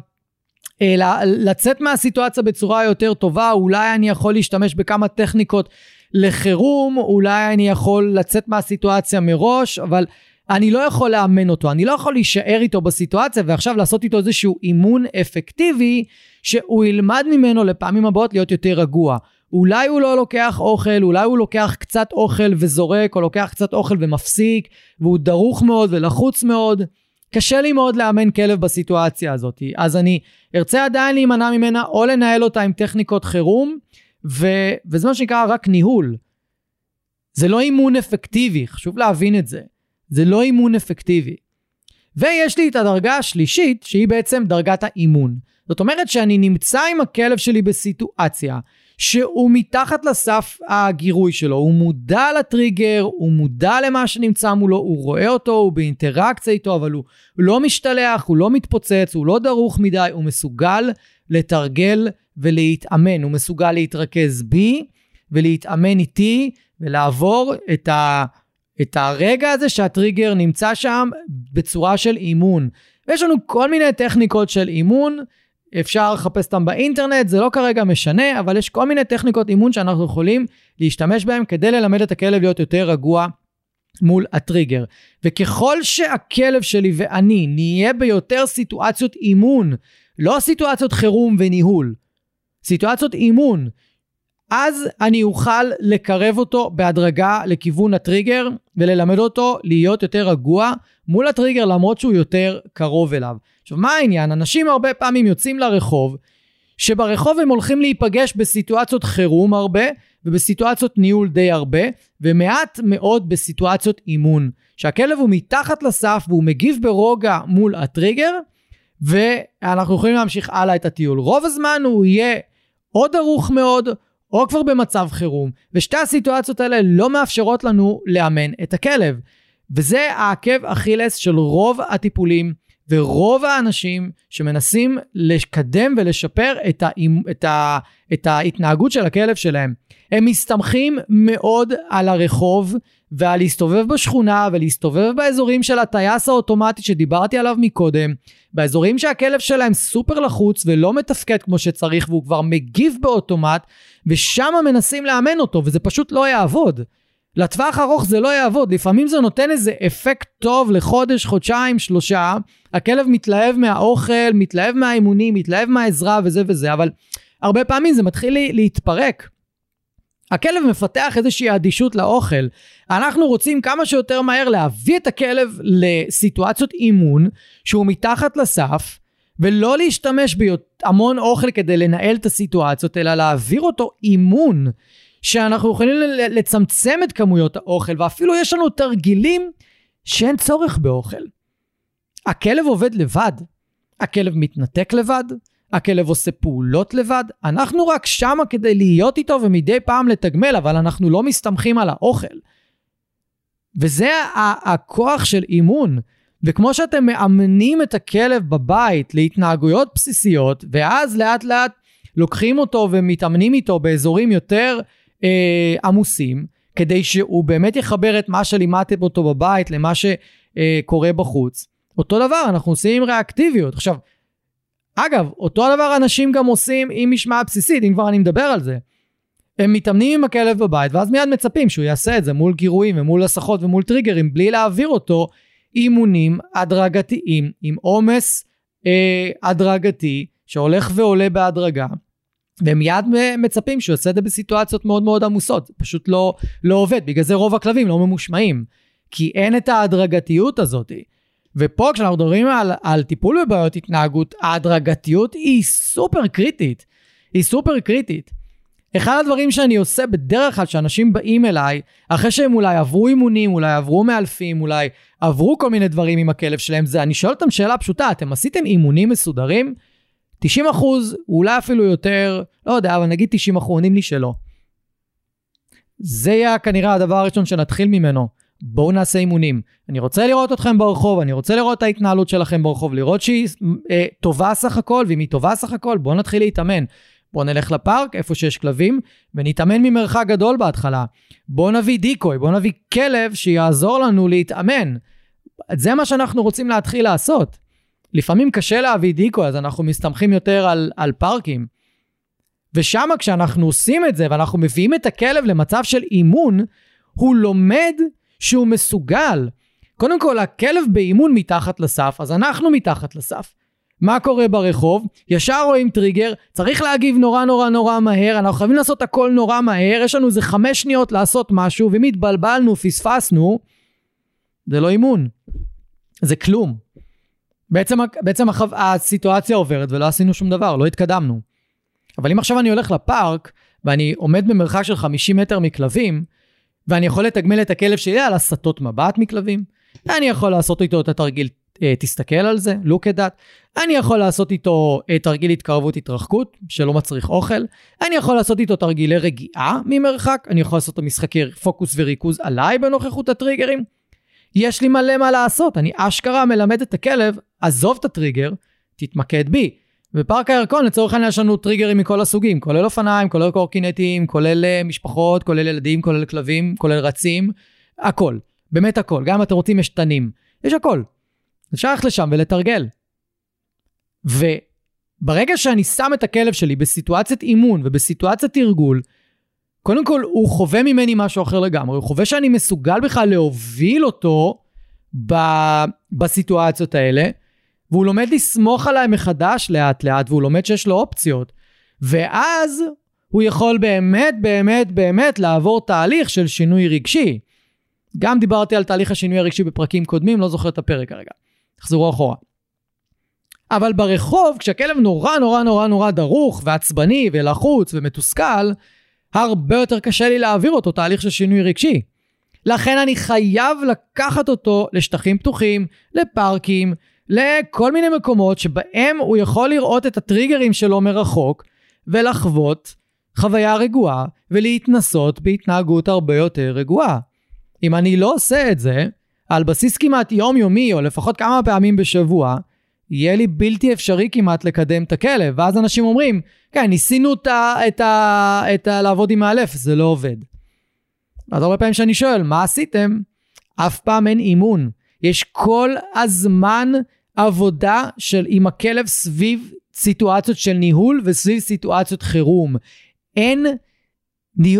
לצאת מהסיטואציה בצורה יותר טובה, אולי אני יכול להשתמש בכמה טכניקות לחירום, אולי אני יכול לצאת מהסיטואציה מראש, אבל אני לא יכול לאמן אותו, אני לא יכול להישאר איתו בסיטואציה ועכשיו לעשות איתו איזשהו אימון אפקטיבי שהוא ילמד ממנו לפעמים הבאות להיות יותר רגוע. אולי הוא לא לוקח אוכל, אולי הוא לוקח קצת אוכל וזורק, או לוקח קצת אוכל ומפסיק, והוא דרוך מאוד ולחוץ מאוד. קשה לי מאוד לאמן כלב בסיטואציה הזאת, אז אני ארצה עדיין להימנע ממנה או לנהל אותה עם טכניקות חירום, ו... וזה מה שנקרא רק ניהול. זה לא אימון אפקטיבי, חשוב להבין את זה. זה לא אימון אפקטיבי. ויש לי את הדרגה השלישית, שהיא בעצם דרגת האימון. זאת אומרת שאני נמצא עם הכלב שלי בסיטואציה שהוא מתחת לסף הגירוי שלו, הוא מודע לטריגר, הוא מודע למה שנמצא מולו, הוא רואה אותו, הוא באינטראקציה איתו, אבל הוא לא משתלח, הוא לא מתפוצץ, הוא לא דרוך מדי, הוא מסוגל לתרגל ולהתאמן, הוא מסוגל להתרכז בי ולהתאמן איתי ולעבור את ה... את הרגע הזה שהטריגר נמצא שם בצורה של אימון. ויש לנו כל מיני טכניקות של אימון, אפשר לחפש אותם באינטרנט, זה לא כרגע משנה, אבל יש כל מיני טכניקות אימון שאנחנו יכולים להשתמש בהם כדי ללמד את הכלב להיות יותר רגוע מול הטריגר. וככל שהכלב שלי ואני נהיה ביותר סיטואציות אימון, לא סיטואציות חירום וניהול, סיטואציות אימון, אז אני אוכל לקרב אותו בהדרגה לכיוון הטריגר וללמד אותו להיות יותר רגוע מול הטריגר למרות שהוא יותר קרוב אליו. עכשיו מה העניין? אנשים הרבה פעמים יוצאים לרחוב שברחוב הם הולכים להיפגש בסיטואציות חירום הרבה ובסיטואציות ניהול די הרבה ומעט מאוד בסיטואציות אימון. שהכלב הוא מתחת לסף והוא מגיב ברוגע מול הטריגר ואנחנו יכולים להמשיך הלאה את הטיול. רוב הזמן הוא יהיה או דרוך מאוד או כבר במצב חירום, ושתי הסיטואציות האלה לא מאפשרות לנו לאמן את הכלב. וזה העקב אכילס של רוב הטיפולים ורוב האנשים שמנסים לקדם ולשפר את, ה, את, ה, את ההתנהגות של הכלב שלהם. הם מסתמכים מאוד על הרחוב ועל להסתובב בשכונה ולהסתובב באזורים של הטייס האוטומטי שדיברתי עליו מקודם, באזורים שהכלב שלהם סופר לחוץ ולא מתפקד כמו שצריך והוא כבר מגיב באוטומט, ושם מנסים לאמן אותו וזה פשוט לא יעבוד. לטווח ארוך זה לא יעבוד, לפעמים זה נותן איזה אפקט טוב לחודש, חודשיים, שלושה, הכלב מתלהב מהאוכל, מתלהב מהאימונים, מתלהב מהעזרה וזה וזה, אבל הרבה פעמים זה מתחיל להתפרק. הכלב מפתח איזושהי אדישות לאוכל. אנחנו רוצים כמה שיותר מהר להביא את הכלב לסיטואציות אימון שהוא מתחת לסף, ולא להשתמש בהמון אוכל כדי לנהל את הסיטואציות, אלא להעביר אותו אימון, שאנחנו יכולים לצמצם את כמויות האוכל, ואפילו יש לנו תרגילים שאין צורך באוכל. הכלב עובד לבד, הכלב מתנתק לבד, הכלב עושה פעולות לבד, אנחנו רק שמה כדי להיות איתו ומדי פעם לתגמל, אבל אנחנו לא מסתמכים על האוכל. וזה הכוח של אימון. וכמו שאתם מאמנים את הכלב בבית להתנהגויות בסיסיות, ואז לאט לאט לוקחים אותו ומתאמנים איתו באזורים יותר אה, עמוסים, כדי שהוא באמת יחבר את מה שלימדתם אותו בבית למה שקורה בחוץ. אותו דבר אנחנו עושים עם ריאקטיביות. עכשיו, אגב, אותו הדבר אנשים גם עושים עם משמעת בסיסית, אם כבר אני מדבר על זה. הם מתאמנים עם הכלב בבית, ואז מיד מצפים שהוא יעשה את זה מול גירויים ומול הסחות ומול טריגרים, בלי להעביר אותו אימונים הדרגתיים עם עומס אה, הדרגתי שהולך ועולה בהדרגה. והם מיד מצפים שהוא יעשה את זה בסיטואציות מאוד מאוד עמוסות, פשוט לא, לא עובד, בגלל זה רוב הכלבים לא ממושמעים, כי אין את ההדרגתיות הזאת. ופה כשאנחנו מדברים על, על טיפול בבעיות התנהגות, ההדרגתיות היא סופר קריטית. היא סופר קריטית. אחד הדברים שאני עושה בדרך כלל שאנשים באים אליי, אחרי שהם אולי עברו אימונים, אולי עברו מאלפים, אולי עברו כל מיני דברים עם הכלב שלהם, זה אני שואל אותם שאלה פשוטה, אתם עשיתם אימונים מסודרים? 90 אחוז, אולי אפילו יותר, לא יודע, אבל נגיד 90 אחוז עונים לי שלא. זה יהיה כנראה הדבר הראשון שנתחיל ממנו. בואו נעשה אימונים. אני רוצה לראות אתכם ברחוב, אני רוצה לראות את ההתנהלות שלכם ברחוב, לראות שהיא אה, טובה סך הכל, ואם היא טובה סך הכל, בואו נתחיל להתאמן. בואו נלך לפארק, איפה שיש כלבים, ונתאמן ממרחק גדול בהתחלה. בואו נביא דיקוי, בואו נביא כלב שיעזור לנו להתאמן. זה מה שאנחנו רוצים להתחיל לעשות. לפעמים קשה להביא דיקוי, אז אנחנו מסתמכים יותר על, על פארקים. ושם כשאנחנו עושים את זה, ואנחנו מביאים את הכלב למצב של אימון, הוא לומד שהוא מסוגל. קודם כל, הכלב באימון מתחת לסף, אז אנחנו מתחת לסף. מה קורה ברחוב? ישר רואים טריגר, צריך להגיב נורא נורא נורא מהר, אנחנו חייבים לעשות הכל נורא מהר, יש לנו איזה חמש שניות לעשות משהו, ואם התבלבלנו, פספסנו, זה לא אימון. זה כלום. בעצם, בעצם החו... הסיטואציה עוברת ולא עשינו שום דבר, לא התקדמנו. אבל אם עכשיו אני הולך לפארק, ואני עומד במרחק של 50 מטר מכלבים, ואני יכול לתגמל את הכלב שלי על הסטות מבט מכלבים. אני יכול לעשות איתו את התרגיל, אה, תסתכל על זה, look at that. אני יכול לעשות איתו אה, תרגיל התקרבות התרחקות, שלא מצריך אוכל. אני יכול לעשות איתו תרגילי רגיעה ממרחק. אני יכול לעשות את המשחקי פוקוס וריכוז עליי בנוכחות הטריגרים. יש לי מלא מה לעשות, אני אשכרה מלמד את הכלב, עזוב את הטריגר, תתמקד בי. בפארק הירקון לצורך העניין יש לנו טריגרים מכל הסוגים, כולל אופניים, כולל קורקינטים, כולל אה, משפחות, כולל ילדים, כולל כלבים, כולל רצים, הכל. באמת הכל. גם אם אתם רוצים יש תנים. יש הכל. אפשר ללכת לשם ולתרגל. ברגע שאני שם את הכלב שלי בסיטואציית אימון ובסיטואציית תרגול, קודם כל הוא חווה ממני משהו אחר לגמרי, הוא חווה שאני מסוגל בכלל להוביל אותו ב, בסיטואציות האלה, והוא לומד לסמוך עליי מחדש לאט לאט, והוא לומד שיש לו אופציות. ואז הוא יכול באמת, באמת, באמת לעבור תהליך של שינוי רגשי. גם דיברתי על תהליך השינוי הרגשי בפרקים קודמים, לא זוכר את הפרק כרגע. תחזרו אחורה. אבל ברחוב, כשהכלב נורא נורא נורא נורא דרוך ועצבני ולחוץ ומתוסכל, הרבה יותר קשה לי להעביר אותו תהליך של שינוי רגשי. לכן אני חייב לקחת אותו לשטחים פתוחים, לפארקים, לכל מיני מקומות שבהם הוא יכול לראות את הטריגרים שלו מרחוק ולחוות חוויה רגועה ולהתנסות בהתנהגות הרבה יותר רגועה. אם אני לא עושה את זה, על בסיס כמעט יומיומי או לפחות כמה פעמים בשבוע, יהיה לי בלתי אפשרי כמעט לקדם את הכלב. ואז אנשים אומרים, כן, ניסינו את ה, את ה, את ה, לעבוד עם מאלף, זה לא עובד. אז הרבה פעמים שאני שואל, מה עשיתם? אף פעם אין אימון. יש כל הזמן עבודה של עם הכלב סביב סיטואציות של ניהול וסביב סיטואציות חירום. אין,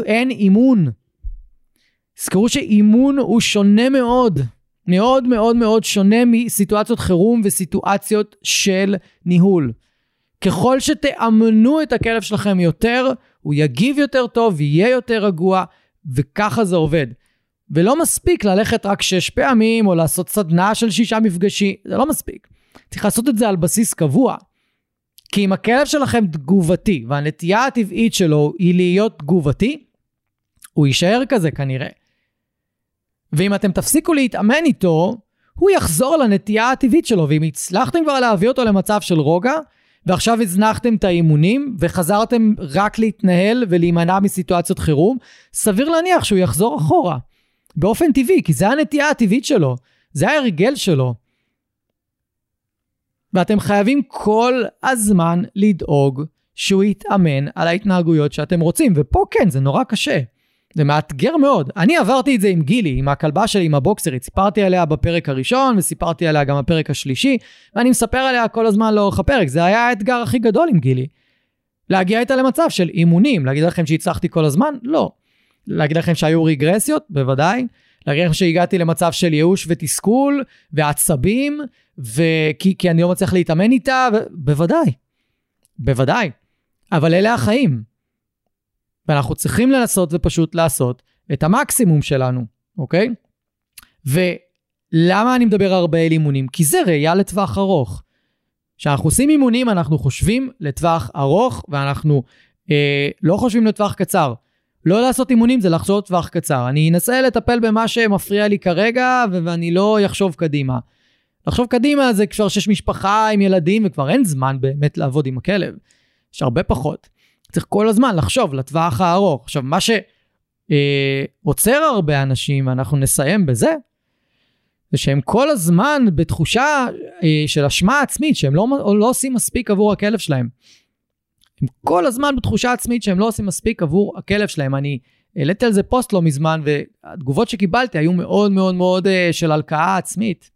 אין אימון. זכרו שאימון הוא שונה מאוד, מאוד מאוד מאוד שונה מסיטואציות חירום וסיטואציות של ניהול. ככל שתאמנו את הכלב שלכם יותר, הוא יגיב יותר טוב, יהיה יותר רגוע, וככה זה עובד. ולא מספיק ללכת רק שש פעמים, או לעשות סדנה של שישה מפגשים, זה לא מספיק. צריך לעשות את זה על בסיס קבוע. כי אם הכלב שלכם תגובתי, והנטייה הטבעית שלו היא להיות תגובתי, הוא יישאר כזה כנראה. ואם אתם תפסיקו להתאמן איתו, הוא יחזור לנטייה הטבעית שלו, ואם הצלחתם כבר להביא אותו למצב של רוגע, ועכשיו הזנחתם את האימונים, וחזרתם רק להתנהל ולהימנע מסיטואציות חירום, סביר להניח שהוא יחזור אחורה. באופן טבעי, כי זה הנטייה הטבעית שלו, זה ההרגל שלו. ואתם חייבים כל הזמן לדאוג שהוא יתאמן על ההתנהגויות שאתם רוצים, ופה כן, זה נורא קשה. זה מאתגר מאוד. אני עברתי את זה עם גילי, עם הכלבה שלי, עם הבוקסרית. סיפרתי עליה בפרק הראשון, וסיפרתי עליה גם בפרק השלישי, ואני מספר עליה כל הזמן לאורך הפרק. זה היה האתגר הכי גדול עם גילי. להגיע איתה למצב של אימונים. להגיד לכם שהצלחתי כל הזמן? לא. להגיד לכם שהיו רגרסיות? בוודאי. להגיד לכם שהגעתי למצב של ייאוש ותסכול ועצבים, וכי, כי אני לא מצליח להתאמן איתה? ו... בוודאי. בוודאי. אבל אלה החיים. ואנחנו צריכים לנסות ופשוט לעשות את המקסימום שלנו, אוקיי? ולמה אני מדבר הרבה על אימונים? כי זה ראייה לטווח ארוך. כשאנחנו עושים אימונים אנחנו חושבים לטווח ארוך ואנחנו אה, לא חושבים לטווח קצר. לא לעשות אימונים זה לחשוב לטווח קצר. אני אנסה לטפל במה שמפריע לי כרגע ואני לא אחשוב קדימה. לחשוב קדימה זה כבר שיש משפחה עם ילדים וכבר אין זמן באמת לעבוד עם הכלב. יש הרבה פחות. צריך כל הזמן לחשוב לטווח הארוך. עכשיו, מה שעוצר אה, הרבה אנשים, ואנחנו נסיים בזה, זה שהם כל הזמן בתחושה אה, של אשמה עצמית, שהם לא, לא עושים מספיק עבור הכלב שלהם. הם כל הזמן בתחושה עצמית שהם לא עושים מספיק עבור הכלב שלהם. אני העליתי על זה פוסט לא מזמן, והתגובות שקיבלתי היו מאוד מאוד מאוד אה, של הלקאה עצמית.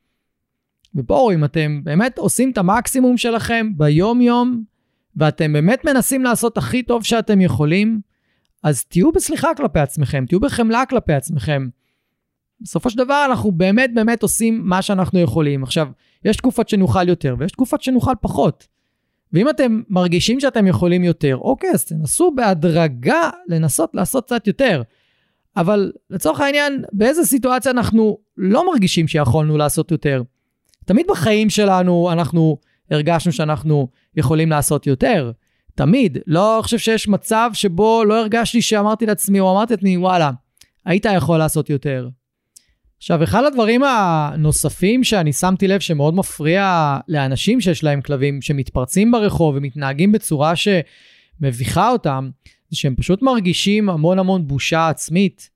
ובואו, אם אתם באמת עושים את המקסימום שלכם ביום-יום, ואתם באמת מנסים לעשות הכי טוב שאתם יכולים, אז תהיו בסליחה כלפי עצמכם, תהיו בחמלה כלפי עצמכם. בסופו של דבר אנחנו באמת באמת עושים מה שאנחנו יכולים. עכשיו, יש תקופות שנוכל יותר ויש תקופות שנוכל פחות. ואם אתם מרגישים שאתם יכולים יותר, אוקיי, אז תנסו בהדרגה לנסות לעשות קצת יותר. אבל לצורך העניין, באיזה סיטואציה אנחנו לא מרגישים שיכולנו לעשות יותר? תמיד בחיים שלנו אנחנו הרגשנו שאנחנו יכולים לעשות יותר. תמיד. לא חושב שיש מצב שבו לא הרגשתי שאמרתי לעצמי, או אמרתי לעצמי, וואלה, היית יכול לעשות יותר. עכשיו, אחד הדברים הנוספים שאני שמתי לב שמאוד מפריע לאנשים שיש להם כלבים, שמתפרצים ברחוב ומתנהגים בצורה שמביכה אותם, זה שהם פשוט מרגישים המון המון בושה עצמית.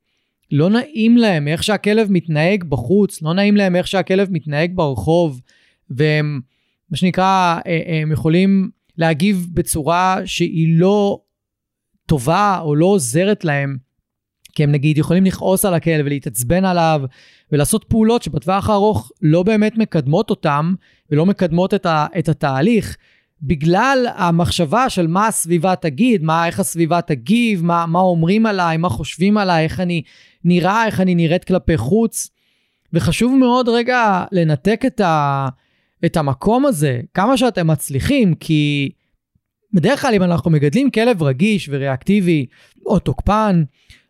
לא נעים להם איך שהכלב מתנהג בחוץ, לא נעים להם איך שהכלב מתנהג ברחוב, והם מה שנקרא, אה, אה, הם יכולים להגיב בצורה שהיא לא טובה או לא עוזרת להם, כי הם נגיד יכולים לכעוס על הכלב ולהתעצבן עליו ולעשות פעולות שבטווח הארוך לא באמת מקדמות אותם ולא מקדמות את, ה, את התהליך. בגלל המחשבה של מה הסביבה תגיד, מה, איך הסביבה תגיב, מה, מה אומרים עליי, מה חושבים עליי, איך אני נראה, איך אני נראית כלפי חוץ. וחשוב מאוד רגע לנתק את, ה, את המקום הזה, כמה שאתם מצליחים, כי בדרך כלל אם אנחנו מגדלים כלב רגיש וריאקטיבי או תוקפן,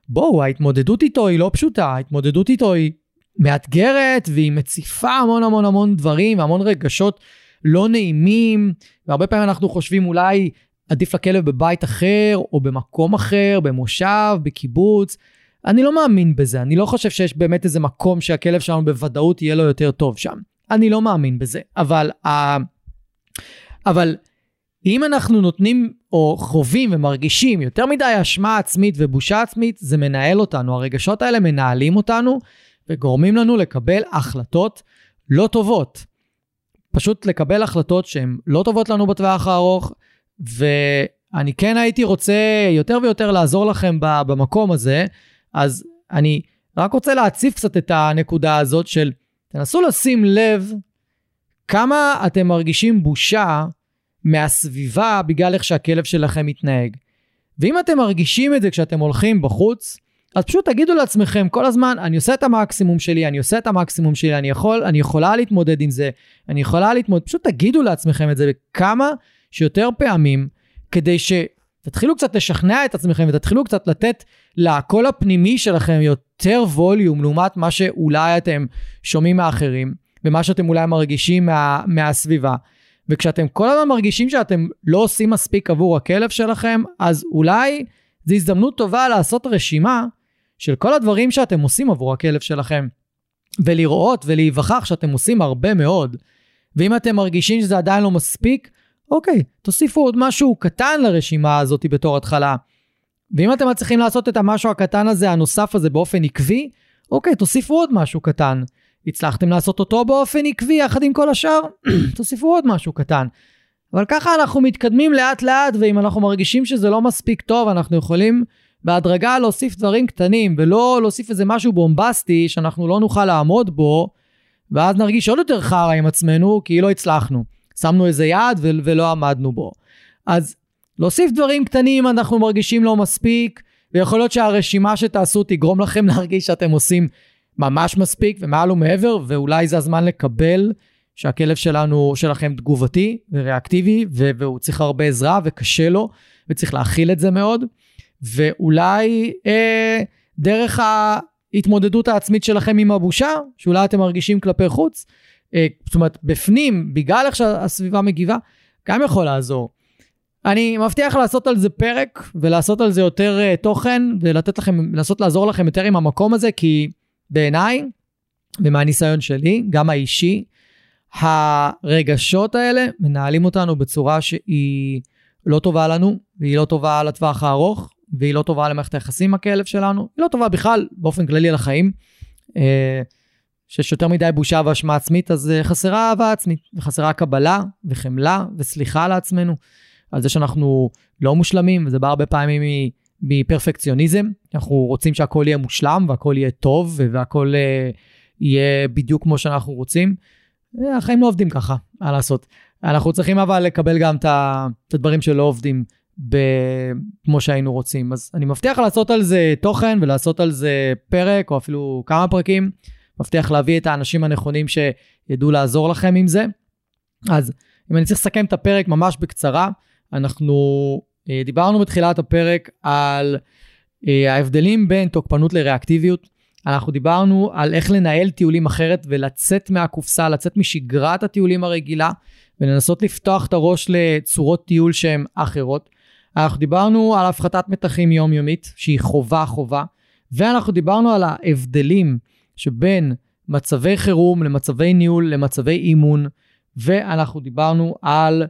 בואו, ההתמודדות איתו היא לא פשוטה, ההתמודדות איתו היא מאתגרת והיא מציפה המון המון המון דברים והמון רגשות לא נעימים, והרבה פעמים אנחנו חושבים אולי עדיף לכלב בבית אחר או במקום אחר, במושב, בקיבוץ. אני לא מאמין בזה, אני לא חושב שיש באמת איזה מקום שהכלב שלנו בוודאות יהיה לו יותר טוב שם. אני לא מאמין בזה, אבל, uh, אבל אם אנחנו נותנים או חווים ומרגישים יותר מדי אשמה עצמית ובושה עצמית, זה מנהל אותנו. הרגשות האלה מנהלים אותנו וגורמים לנו לקבל החלטות לא טובות. פשוט לקבל החלטות שהן לא טובות לנו בטווח הארוך, ואני כן הייתי רוצה יותר ויותר לעזור לכם במקום הזה, אז אני רק רוצה להציף קצת את הנקודה הזאת של תנסו לשים לב כמה אתם מרגישים בושה מהסביבה בגלל איך שהכלב שלכם מתנהג. ואם אתם מרגישים את זה כשאתם הולכים בחוץ, אז פשוט תגידו לעצמכם כל הזמן, אני עושה את המקסימום שלי, אני עושה את המקסימום שלי, אני יכול, אני יכולה להתמודד עם זה, אני יכולה להתמודד, פשוט תגידו לעצמכם את זה כמה שיותר פעמים, כדי שתתחילו קצת לשכנע את עצמכם ותתחילו קצת לתת לקול הפנימי שלכם יותר ווליום לעומת מה שאולי אתם שומעים מאחרים, ומה שאתם אולי מרגישים מה, מהסביבה. וכשאתם כל הזמן מרגישים שאתם לא עושים מספיק עבור הכלב שלכם, אז אולי זו הזדמנות טובה לעשות רשימה של כל הדברים שאתם עושים עבור הכלב שלכם, ולראות ולהיווכח שאתם עושים הרבה מאוד. ואם אתם מרגישים שזה עדיין לא מספיק, אוקיי, תוסיפו עוד משהו קטן לרשימה הזאת בתור התחלה. ואם אתם מצליחים לעשות את המשהו הקטן הזה, הנוסף הזה, באופן עקבי, אוקיי, תוסיפו עוד משהו קטן. הצלחתם לעשות אותו באופן עקבי יחד עם כל השאר, תוסיפו עוד משהו קטן. אבל ככה אנחנו מתקדמים לאט לאט, ואם אנחנו מרגישים שזה לא מספיק טוב, אנחנו יכולים בהדרגה להוסיף דברים קטנים, ולא להוסיף איזה משהו בומבסטי שאנחנו לא נוכל לעמוד בו, ואז נרגיש עוד יותר חרא עם עצמנו, כי לא הצלחנו. שמנו איזה יעד ו- ולא עמדנו בו. אז להוסיף דברים קטנים אנחנו מרגישים לא מספיק, ויכול להיות שהרשימה שתעשו תגרום לכם להרגיש שאתם עושים ממש מספיק ומעל ומעבר, ואולי זה הזמן לקבל שהכלב שלנו, שלכם תגובתי וריאקטיבי, והוא צריך הרבה עזרה וקשה לו, וצריך להכיל את זה מאוד. ואולי אה, דרך ההתמודדות העצמית שלכם עם הבושה, שאולי אתם מרגישים כלפי חוץ, אה, זאת אומרת, בפנים, בגלל איך שהסביבה מגיבה, גם יכול לעזור. אני מבטיח לעשות על זה פרק ולעשות על זה יותר uh, תוכן ולתת לכם, לנסות לעזור לכם יותר עם המקום הזה, כי בעיניי, ומהניסיון שלי, גם האישי, הרגשות האלה מנהלים אותנו בצורה שהיא לא טובה לנו, והיא לא טובה לטווח הארוך, והיא לא טובה למערכת היחסים עם הכלב שלנו, היא לא טובה בכלל, באופן כללי לחיים. אה, שיש יותר מדי בושה ואשמה עצמית, אז אה, חסרה אהבה עצמית, וחסרה קבלה וחמלה וסליחה לעצמנו, על זה שאנחנו לא מושלמים, וזה בא הרבה פעמים מפרפקציוניזם, אנחנו רוצים שהכל יהיה מושלם והכל יהיה טוב והכל אה, יהיה בדיוק כמו שאנחנו רוצים. החיים לא עובדים ככה, מה לעשות. אנחנו צריכים אבל לקבל גם את הדברים שלא עובדים ב- כמו שהיינו רוצים. אז אני מבטיח לעשות על זה תוכן ולעשות על זה פרק או אפילו כמה פרקים. מבטיח להביא את האנשים הנכונים שידעו לעזור לכם עם זה. אז אם אני צריך לסכם את הפרק ממש בקצרה, אנחנו אה, דיברנו בתחילת הפרק על אה, ההבדלים בין תוקפנות לריאקטיביות. אנחנו דיברנו על איך לנהל טיולים אחרת ולצאת מהקופסה, לצאת משגרת הטיולים הרגילה ולנסות לפתוח את הראש לצורות טיול שהן אחרות. אנחנו דיברנו על הפחתת מתחים יומיומית, שהיא חובה חובה, ואנחנו דיברנו על ההבדלים שבין מצבי חירום למצבי ניהול למצבי אימון, ואנחנו דיברנו על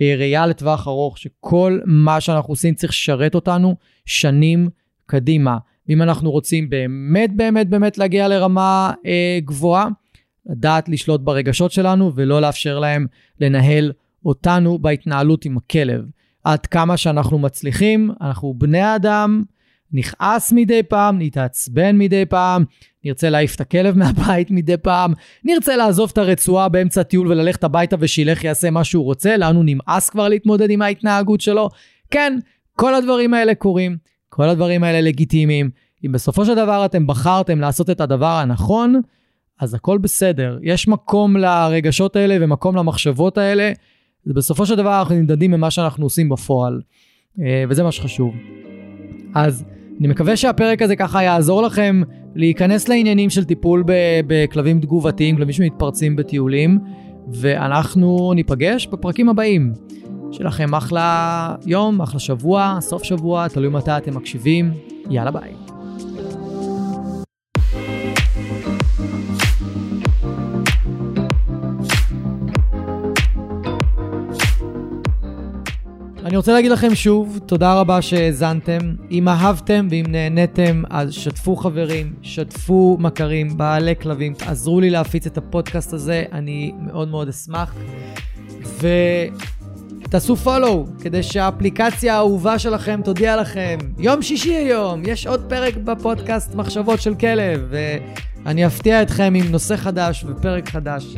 אה, ראייה לטווח ארוך, שכל מה שאנחנו עושים צריך לשרת אותנו שנים קדימה. ואם אנחנו רוצים באמת באמת באמת להגיע לרמה אה, גבוהה, לדעת לשלוט ברגשות שלנו ולא לאפשר להם לנהל אותנו בהתנהלות עם הכלב. עד כמה שאנחנו מצליחים, אנחנו בני אדם, נכעס מדי פעם, נתעצבן מדי פעם, נרצה להעיף את הכלב מהבית מדי פעם, נרצה לעזוב את הרצועה באמצע טיול וללכת הביתה ושילך יעשה מה שהוא רוצה, לנו נמאס כבר להתמודד עם ההתנהגות שלו. כן, כל הדברים האלה קורים, כל הדברים האלה לגיטימיים. אם בסופו של דבר אתם בחרתם לעשות את הדבר הנכון, אז הכל בסדר. יש מקום לרגשות האלה ומקום למחשבות האלה. בסופו של דבר אנחנו נמדדים ממה שאנחנו עושים בפועל, אה, וזה מה שחשוב. אז אני מקווה שהפרק הזה ככה יעזור לכם להיכנס לעניינים של טיפול בכלבים תגובתיים, כלבים שמתפרצים בטיולים, ואנחנו ניפגש בפרקים הבאים. שיהיה לכם אחלה יום, אחלה שבוע, סוף שבוע, תלוי מתי אתם מקשיבים. יאללה ביי. אני רוצה להגיד לכם שוב, תודה רבה שהאזנתם. אם אהבתם ואם נהניתם, אז שתפו חברים, שתפו מכרים, בעלי כלבים, תעזרו לי להפיץ את הפודקאסט הזה, אני מאוד מאוד אשמח. ותעשו פולו, כדי שהאפליקציה האהובה שלכם תודיע לכם. יום שישי היום, יש עוד פרק בפודקאסט מחשבות של כלב, ואני אפתיע אתכם עם נושא חדש ופרק חדש.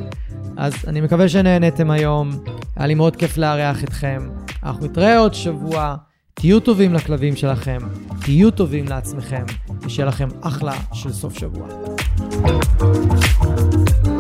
אז אני מקווה שנהניתם היום, היה לי מאוד כיף לארח אתכם. אנחנו נתראה עוד שבוע. תהיו טובים לכלבים שלכם, תהיו טובים לעצמכם, ושיהיה לכם אחלה של סוף שבוע. thank you